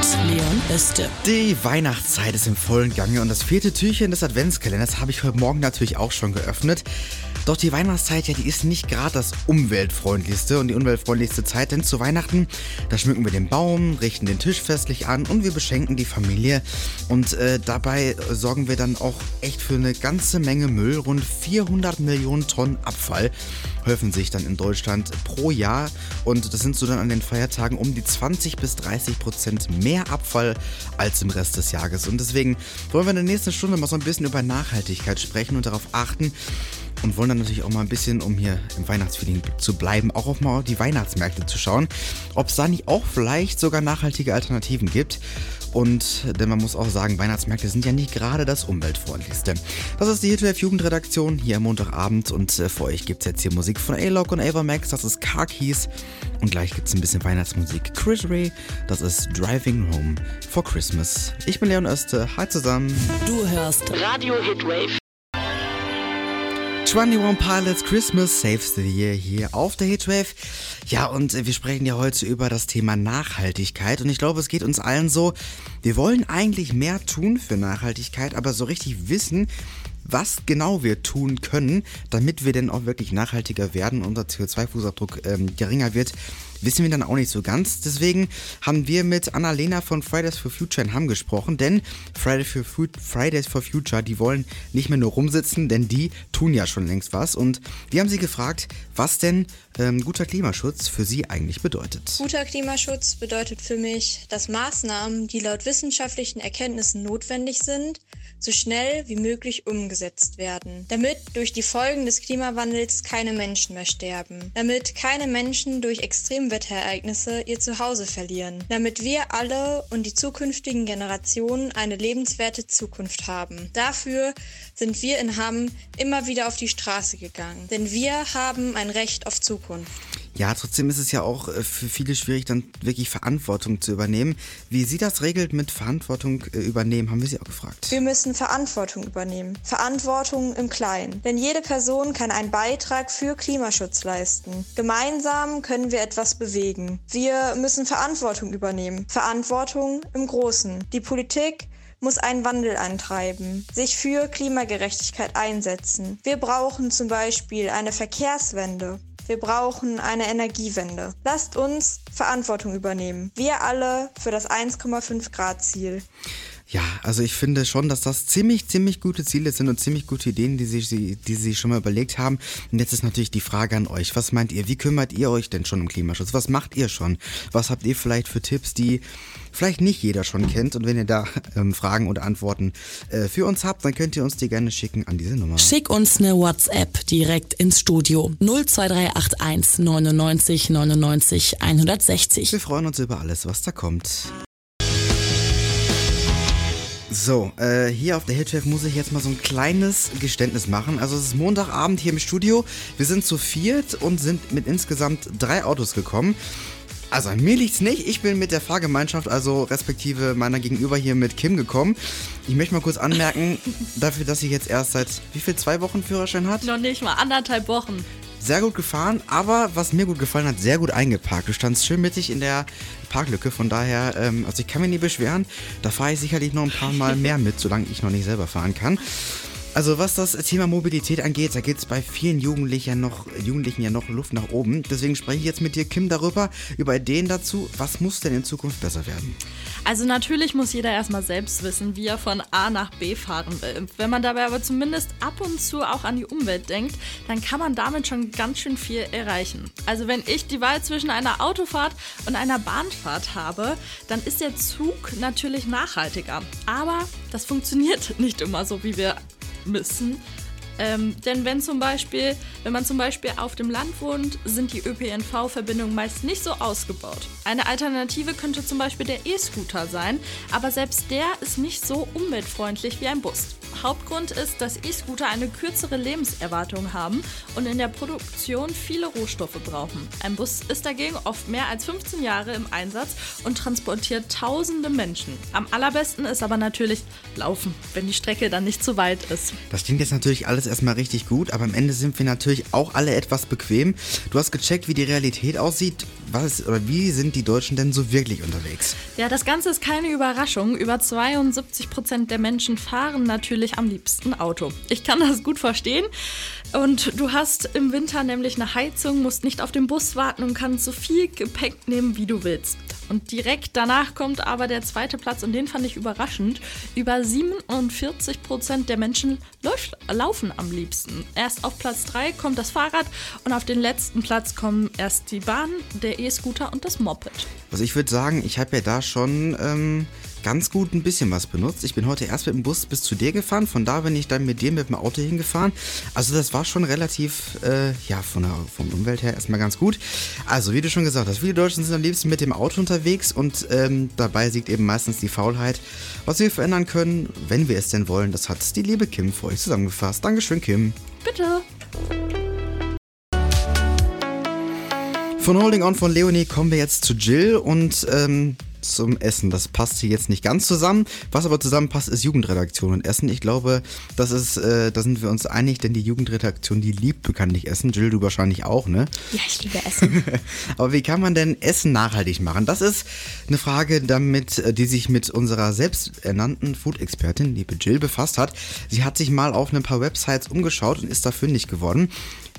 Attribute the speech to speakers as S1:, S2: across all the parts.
S1: mit Leon Öste.
S2: Die Weihnachtszeit ist im vollen Gange und das vierte Türchen des Adventskalenders habe ich heute Morgen natürlich auch schon geöffnet. Doch die Weihnachtszeit, ja, die ist nicht gerade das umweltfreundlichste und die umweltfreundlichste Zeit, denn zu Weihnachten, da schmücken wir den Baum, richten den Tisch festlich an und wir beschenken die Familie. Und äh, dabei sorgen wir dann auch echt für eine ganze Menge Müll. Rund 400 Millionen Tonnen Abfall häufen sich dann in Deutschland pro Jahr und das sind so dann an den Feiertagen um die 20 bis 30 Prozent mehr Abfall als im Rest des Jahres. Und deswegen wollen wir in der nächsten Stunde mal so ein bisschen über Nachhaltigkeit sprechen und darauf achten, und wollen dann natürlich auch mal ein bisschen, um hier im Weihnachtsfeeling zu bleiben, auch auf mal die Weihnachtsmärkte zu schauen, ob es da nicht auch vielleicht sogar nachhaltige Alternativen gibt. Und denn man muss auch sagen, Weihnachtsmärkte sind ja nicht gerade das umweltfreundlichste. Das ist die Hitwave Jugendredaktion hier am Montagabend und äh, für euch gibt es jetzt hier Musik von A-Log und Avamax, das ist Car Keys. Und gleich gibt es ein bisschen Weihnachtsmusik. Chris Ray, das ist Driving Home for Christmas. Ich bin Leon Öste, hi zusammen.
S1: Du hörst
S3: Radio Hitwave
S2: 21 Pilots Christmas Saves the Year hier auf der Hitwave. Ja, und wir sprechen ja heute über das Thema Nachhaltigkeit und ich glaube, es geht uns allen so, wir wollen eigentlich mehr tun für Nachhaltigkeit, aber so richtig wissen, was genau wir tun können, damit wir denn auch wirklich nachhaltiger werden, unser CO2-Fußabdruck ähm, geringer wird, wissen wir dann auch nicht so ganz. Deswegen haben wir mit Annalena von Fridays for Future in Hamm gesprochen, denn Fridays for, Fridays for Future, die wollen nicht mehr nur rumsitzen, denn die tun ja schon längst was. Und wir haben sie gefragt, was denn ähm, guter Klimaschutz für sie eigentlich bedeutet.
S4: Guter Klimaschutz bedeutet für mich, dass Maßnahmen, die laut wissenschaftlichen Erkenntnissen notwendig sind, so schnell wie möglich umgesetzt werden, damit durch die Folgen des Klimawandels keine Menschen mehr sterben, damit keine Menschen durch Extremwetterereignisse ihr Zuhause verlieren, damit wir alle und die zukünftigen Generationen eine lebenswerte Zukunft haben. Dafür sind wir in Hamm immer wieder auf die Straße gegangen, denn wir haben ein Recht auf Zukunft.
S2: Ja, trotzdem ist es ja auch äh, für viele schwierig, dann wirklich Verantwortung zu übernehmen. Wie sie das regelt mit Verantwortung äh, übernehmen, haben wir sie auch gefragt.
S4: Wir müssen Verantwortung übernehmen. Verantwortung im Kleinen. Denn jede Person kann einen Beitrag für Klimaschutz leisten. Gemeinsam können wir etwas bewegen. Wir müssen Verantwortung übernehmen. Verantwortung im Großen. Die Politik muss einen Wandel antreiben, sich für Klimagerechtigkeit einsetzen. Wir brauchen zum Beispiel eine Verkehrswende. Wir brauchen eine Energiewende. Lasst uns Verantwortung übernehmen. Wir alle für das 1,5 Grad Ziel.
S2: Ja, also ich finde schon, dass das ziemlich, ziemlich gute Ziele sind und ziemlich gute Ideen, die sie, die sie schon mal überlegt haben. Und jetzt ist natürlich die Frage an euch. Was meint ihr? Wie kümmert ihr euch denn schon um Klimaschutz? Was macht ihr schon? Was habt ihr vielleicht für Tipps, die vielleicht nicht jeder schon kennt? Und wenn ihr da ähm, Fragen oder Antworten äh, für uns habt, dann könnt ihr uns die gerne schicken an diese Nummer.
S1: Schick uns eine WhatsApp direkt ins Studio. 02381 99 99 160.
S2: Wir freuen uns über alles, was da kommt. So, äh, hier auf der Hitchef muss ich jetzt mal so ein kleines Geständnis machen. Also es ist Montagabend hier im Studio. Wir sind zu viert und sind mit insgesamt drei Autos gekommen. Also mir liegt's nicht. Ich bin mit der Fahrgemeinschaft, also respektive meiner Gegenüber hier mit Kim gekommen. Ich möchte mal kurz anmerken, dafür, dass sie jetzt erst seit wie viel zwei Wochen Führerschein hat?
S5: Noch nicht mal anderthalb Wochen.
S2: Sehr gut gefahren, aber was mir gut gefallen hat, sehr gut eingeparkt. Du standst schön mittig in der Parklücke, von daher, ähm, also ich kann mich nie beschweren. Da fahre ich sicherlich noch ein paar Mal mehr mit, solange ich noch nicht selber fahren kann. Also was das Thema Mobilität angeht, da geht es bei vielen Jugendlichen ja, noch, Jugendlichen ja noch Luft nach oben. Deswegen spreche ich jetzt mit dir, Kim, darüber, über Ideen dazu. Was muss denn in Zukunft besser werden?
S5: Also natürlich muss jeder erstmal selbst wissen, wie er von A nach B fahren will. Wenn man dabei aber zumindest ab und zu auch an die Umwelt denkt, dann kann man damit schon ganz schön viel erreichen. Also wenn ich die Wahl zwischen einer Autofahrt und einer Bahnfahrt habe, dann ist der Zug natürlich nachhaltiger. Aber das funktioniert nicht immer so, wie wir müssen. Ähm, denn wenn zum Beispiel, wenn man zum Beispiel auf dem Land wohnt, sind die ÖPNV-Verbindungen meist nicht so ausgebaut. Eine Alternative könnte zum Beispiel der E-Scooter sein, aber selbst der ist nicht so umweltfreundlich wie ein Bus. Hauptgrund ist, dass E-Scooter eine kürzere Lebenserwartung haben und in der Produktion viele Rohstoffe brauchen. Ein Bus ist dagegen oft mehr als 15 Jahre im Einsatz und transportiert tausende Menschen. Am allerbesten ist aber natürlich Laufen, wenn die Strecke dann nicht zu weit ist.
S2: Das klingt jetzt natürlich alles erstmal richtig gut, aber am Ende sind wir natürlich auch alle etwas bequem. Du hast gecheckt, wie die Realität aussieht. Was oder wie sind die Deutschen denn so wirklich unterwegs?
S5: Ja, das Ganze ist keine Überraschung. Über 72 Prozent der Menschen fahren natürlich am liebsten Auto. Ich kann das gut verstehen. Und du hast im Winter nämlich eine Heizung, musst nicht auf den Bus warten und kannst so viel Gepäck nehmen, wie du willst. Und direkt danach kommt aber der zweite Platz und den fand ich überraschend. Über 47 Prozent der Menschen läuft, laufen am liebsten. Erst auf Platz 3 kommt das Fahrrad und auf den letzten Platz kommen erst die Bahn, der E-Scooter und das Moped.
S2: Also ich würde sagen, ich habe ja da schon ähm, ganz gut ein bisschen was benutzt. Ich bin heute erst mit dem Bus bis zu dir gefahren, von da bin ich dann mit dir mit dem Auto hingefahren. Also das war schon relativ, äh, ja, von der vom Umwelt her erstmal ganz gut. Also wie du schon gesagt hast, viele Deutschen sind am liebsten mit dem Auto unterwegs und ähm, dabei siegt eben meistens die Faulheit. Was wir verändern können, wenn wir es denn wollen, das hat die liebe Kim für euch zusammengefasst. Dankeschön, Kim.
S5: Bitte.
S2: Von Holding On von Leonie kommen wir jetzt zu Jill und ähm, zum Essen. Das passt hier jetzt nicht ganz zusammen. Was aber zusammenpasst, ist Jugendredaktion und Essen. Ich glaube, das ist, äh, da sind wir uns einig, denn die Jugendredaktion, die liebt bekanntlich Essen. Jill, du wahrscheinlich auch, ne?
S3: Ja, ich liebe Essen.
S2: aber wie kann man denn Essen nachhaltig machen? Das ist eine Frage, damit, äh, die sich mit unserer selbsternannten Food-Expertin, liebe Jill, befasst hat. Sie hat sich mal auf ein paar Websites umgeschaut und ist da fündig geworden.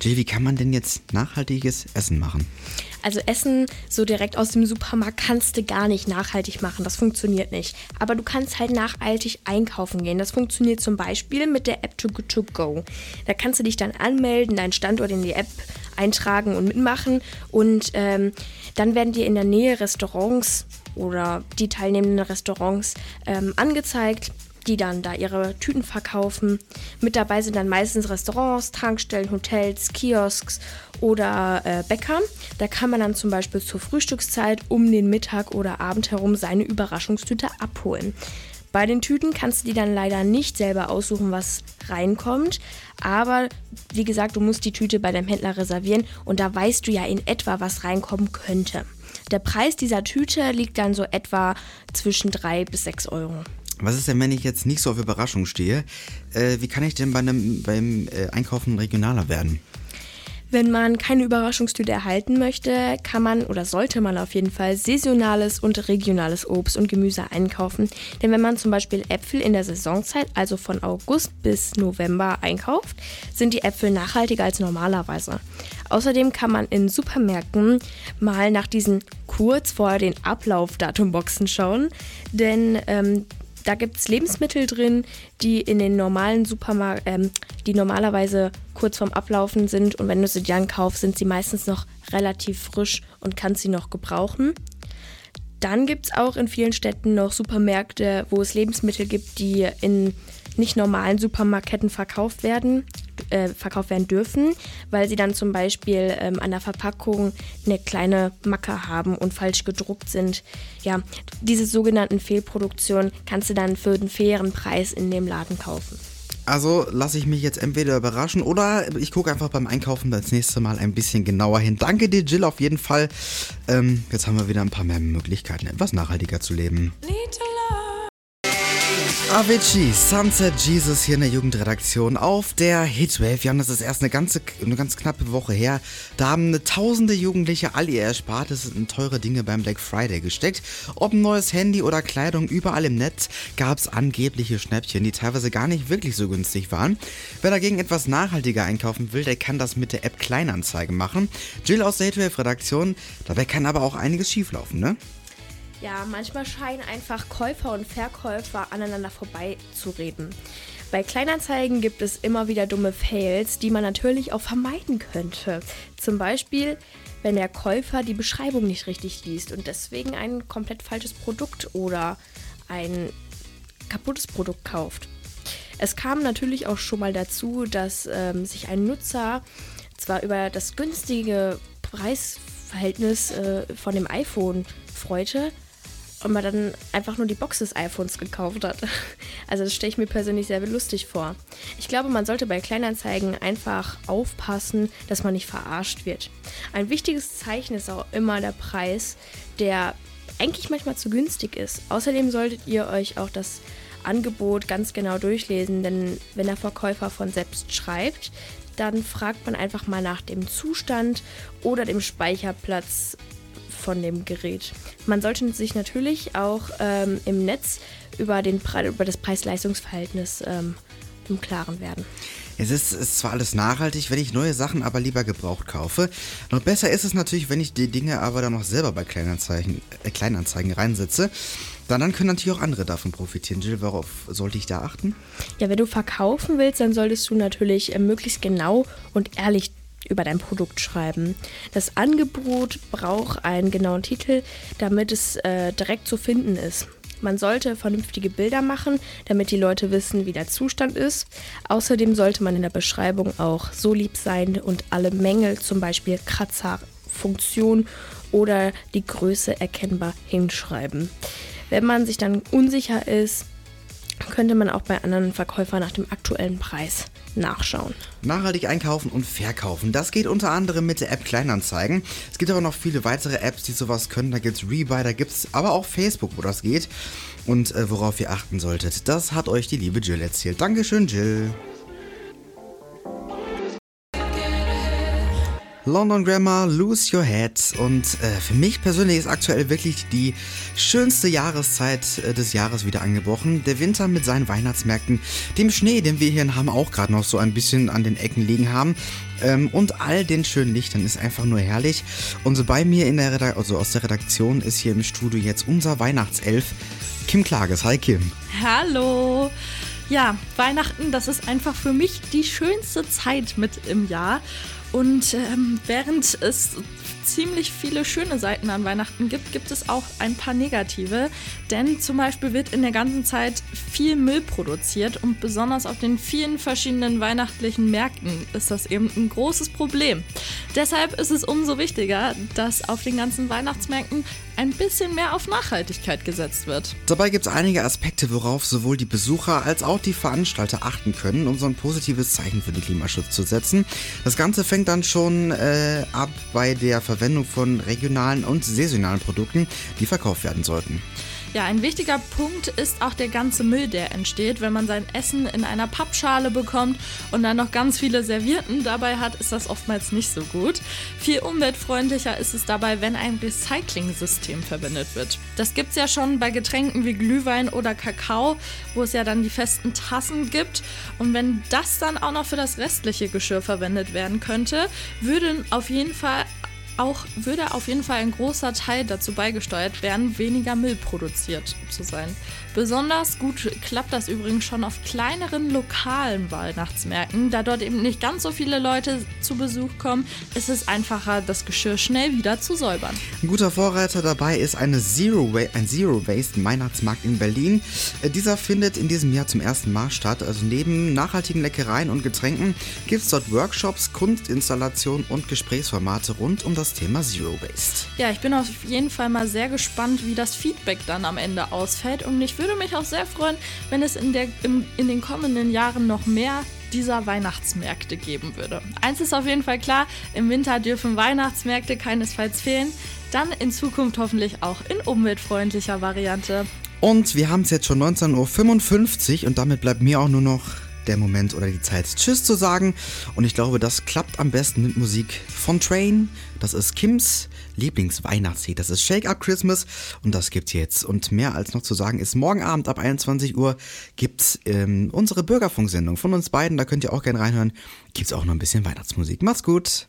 S2: Jill, wie kann man denn jetzt nachhaltiges Essen machen?
S3: Also Essen so direkt aus dem Supermarkt kannst du gar nicht nachhaltig machen. Das funktioniert nicht. Aber du kannst halt nachhaltig einkaufen gehen. Das funktioniert zum Beispiel mit der App To Go. To Go. Da kannst du dich dann anmelden, deinen Standort in die App eintragen und mitmachen. Und ähm, dann werden dir in der Nähe Restaurants oder die teilnehmenden Restaurants ähm, angezeigt die dann da ihre Tüten verkaufen. Mit dabei sind dann meistens Restaurants, Tankstellen, Hotels, Kiosks oder äh, Bäcker. Da kann man dann zum Beispiel zur Frühstückszeit um den Mittag oder Abend herum seine Überraschungstüte abholen. Bei den Tüten kannst du dir dann leider nicht selber aussuchen, was reinkommt. Aber wie gesagt, du musst die Tüte bei deinem Händler reservieren und da weißt du ja in etwa, was reinkommen könnte. Der Preis dieser Tüte liegt dann so etwa zwischen 3 bis 6 Euro.
S2: Was ist denn, wenn ich jetzt nicht so auf Überraschung stehe? Äh, wie kann ich denn bei einem, beim äh, Einkaufen regionaler werden?
S3: Wenn man keine Überraschungstüte erhalten möchte, kann man oder sollte man auf jeden Fall saisonales und regionales Obst und Gemüse einkaufen. Denn wenn man zum Beispiel Äpfel in der Saisonzeit, also von August bis November einkauft, sind die Äpfel nachhaltiger als normalerweise. Außerdem kann man in Supermärkten mal nach diesen kurz vor den Ablaufdatumboxen schauen, denn ähm, da gibt es Lebensmittel drin, die in den normalen Supermarkt, ähm, die normalerweise kurz vorm Ablaufen sind. Und wenn du sie dann kaufst, sind sie meistens noch relativ frisch und kannst sie noch gebrauchen. Dann gibt es auch in vielen Städten noch Supermärkte, wo es Lebensmittel gibt, die in nicht normalen Supermarktketten verkauft werden, äh, verkauft werden dürfen, weil sie dann zum Beispiel ähm, an der Verpackung eine kleine Macke haben und falsch gedruckt sind. Ja, diese sogenannten Fehlproduktionen kannst du dann für einen fairen Preis in dem Laden kaufen.
S2: Also lasse ich mich jetzt entweder überraschen oder ich gucke einfach beim Einkaufen das nächste Mal ein bisschen genauer hin. Danke dir, Jill, auf jeden Fall. Ähm, jetzt haben wir wieder ein paar mehr Möglichkeiten, etwas nachhaltiger zu leben. Little Avicii, Sunset Jesus hier in der Jugendredaktion auf der Hitwave. Ja, und das ist erst eine ganze, eine ganz knappe Woche her. Da haben eine tausende Jugendliche all ihr Erspartes in teure Dinge beim Black Friday gesteckt. Ob ein neues Handy oder Kleidung, überall im Netz gab es angebliche Schnäppchen, die teilweise gar nicht wirklich so günstig waren. Wer dagegen etwas nachhaltiger einkaufen will, der kann das mit der App Kleinanzeigen machen. Jill aus der Hitwave-Redaktion, dabei kann aber auch einiges schieflaufen, ne?
S3: Ja, manchmal scheinen einfach Käufer und Verkäufer aneinander vorbeizureden. Bei Kleinanzeigen gibt es immer wieder dumme Fails, die man natürlich auch vermeiden könnte. Zum Beispiel, wenn der Käufer die Beschreibung nicht richtig liest und deswegen ein komplett falsches Produkt oder ein kaputtes Produkt kauft. Es kam natürlich auch schon mal dazu, dass ähm, sich ein Nutzer zwar über das günstige Preisverhältnis äh, von dem iPhone freute, und man dann einfach nur die Box des iPhones gekauft hat. Also das stelle ich mir persönlich sehr lustig vor. Ich glaube, man sollte bei Kleinanzeigen einfach aufpassen, dass man nicht verarscht wird. Ein wichtiges Zeichen ist auch immer der Preis, der eigentlich manchmal zu günstig ist. Außerdem solltet ihr euch auch das Angebot ganz genau durchlesen, denn wenn der Verkäufer von selbst schreibt, dann fragt man einfach mal nach dem Zustand oder dem Speicherplatz von dem Gerät. Man sollte sich natürlich auch ähm, im Netz über, den über das Preis-Leistungs-Verhältnis ähm, im Klaren werden.
S2: Es ist, ist zwar alles nachhaltig, wenn ich neue Sachen aber lieber gebraucht kaufe. Noch besser ist es natürlich, wenn ich die Dinge aber dann noch selber bei Kleinanzeigen, äh, Kleinanzeigen reinsetze. Dann, dann können natürlich auch andere davon profitieren. Jill, worauf sollte ich da achten?
S3: Ja, wenn du verkaufen willst, dann solltest du natürlich äh, möglichst genau und ehrlich über dein Produkt schreiben. Das Angebot braucht einen genauen Titel, damit es äh, direkt zu finden ist. Man sollte vernünftige Bilder machen, damit die Leute wissen, wie der Zustand ist. Außerdem sollte man in der Beschreibung auch so lieb sein und alle Mängel, zum Beispiel Kratzer, Funktion oder die Größe erkennbar hinschreiben. Wenn man sich dann unsicher ist, könnte man auch bei anderen Verkäufern nach dem aktuellen Preis nachschauen.
S2: Nachhaltig einkaufen und verkaufen. Das geht unter anderem mit der App Kleinanzeigen. Es gibt aber noch viele weitere Apps, die sowas können. Da gibt es Rebuy, da gibt es aber auch Facebook, wo das geht. Und äh, worauf ihr achten solltet, das hat euch die liebe Jill erzählt. Dankeschön, Jill. London Grammar, Lose Your Head. Und äh, für mich persönlich ist aktuell wirklich die schönste Jahreszeit äh, des Jahres wieder angebrochen. Der Winter mit seinen Weihnachtsmärkten, dem Schnee, den wir hier in Hamm auch gerade noch so ein bisschen an den Ecken liegen haben. Ähm, und all den schönen Lichtern ist einfach nur herrlich. Und so bei mir in der Redaktion, also aus der Redaktion ist hier im Studio jetzt unser Weihnachtself, Kim Klages. Hi Kim.
S5: Hallo. Ja, Weihnachten, das ist einfach für mich die schönste Zeit mit im Jahr. Und ähm, während es ziemlich viele schöne Seiten an Weihnachten gibt, gibt es auch ein paar negative. Denn zum Beispiel wird in der ganzen Zeit viel Müll produziert und besonders auf den vielen verschiedenen weihnachtlichen Märkten ist das eben ein großes Problem. Deshalb ist es umso wichtiger, dass auf den ganzen Weihnachtsmärkten ein bisschen mehr auf Nachhaltigkeit gesetzt wird.
S2: Dabei gibt es einige Aspekte, worauf sowohl die Besucher als auch die Veranstalter achten können, um so ein positives Zeichen für den Klimaschutz zu setzen. Das Ganze fängt dann schon äh, ab bei der Verwendung von regionalen und saisonalen Produkten, die verkauft werden sollten.
S5: Ja, ein wichtiger Punkt ist auch der ganze Müll, der entsteht. Wenn man sein Essen in einer Pappschale bekommt und dann noch ganz viele Servierten dabei hat, ist das oftmals nicht so gut. Viel umweltfreundlicher ist es dabei, wenn ein Recycling-System verwendet wird. Das gibt es ja schon bei Getränken wie Glühwein oder Kakao, wo es ja dann die festen Tassen gibt. Und wenn das dann auch noch für das restliche Geschirr verwendet werden könnte, würden auf jeden Fall auch würde auf jeden Fall ein großer Teil dazu beigesteuert werden, weniger Müll produziert zu sein. Besonders gut klappt das übrigens schon auf kleineren lokalen Weihnachtsmärkten. Da dort eben nicht ganz so viele Leute zu Besuch kommen, ist es einfacher, das Geschirr schnell wieder zu säubern.
S2: Ein guter Vorreiter dabei ist eine Zero ein Zero Waste Weihnachtsmarkt in Berlin. Äh, dieser findet in diesem Jahr zum ersten Mal statt. Also neben nachhaltigen Leckereien und Getränken gibt es dort Workshops, Kunstinstallationen und Gesprächsformate rund um das Thema Zero Waste.
S5: Ja, ich bin auf jeden Fall mal sehr gespannt, wie das Feedback dann am Ende ausfällt und ich würde würde mich auch sehr freuen, wenn es in, der, im, in den kommenden Jahren noch mehr dieser Weihnachtsmärkte geben würde. Eins ist auf jeden Fall klar, im Winter dürfen Weihnachtsmärkte keinesfalls fehlen. Dann in Zukunft hoffentlich auch in umweltfreundlicher Variante.
S2: Und wir haben es jetzt schon 19.55 Uhr und damit bleibt mir auch nur noch der Moment oder die Zeit, Tschüss zu sagen. Und ich glaube, das klappt am besten mit Musik von Train. Das ist Kims Lieblingsweihnachtslied. Das ist Shake Up Christmas und das gibt's jetzt. Und mehr als noch zu sagen ist, morgen Abend ab 21 Uhr gibt's ähm, unsere Bürgerfunksendung von uns beiden. Da könnt ihr auch gerne reinhören. Gibt's auch noch ein bisschen Weihnachtsmusik. Macht's gut.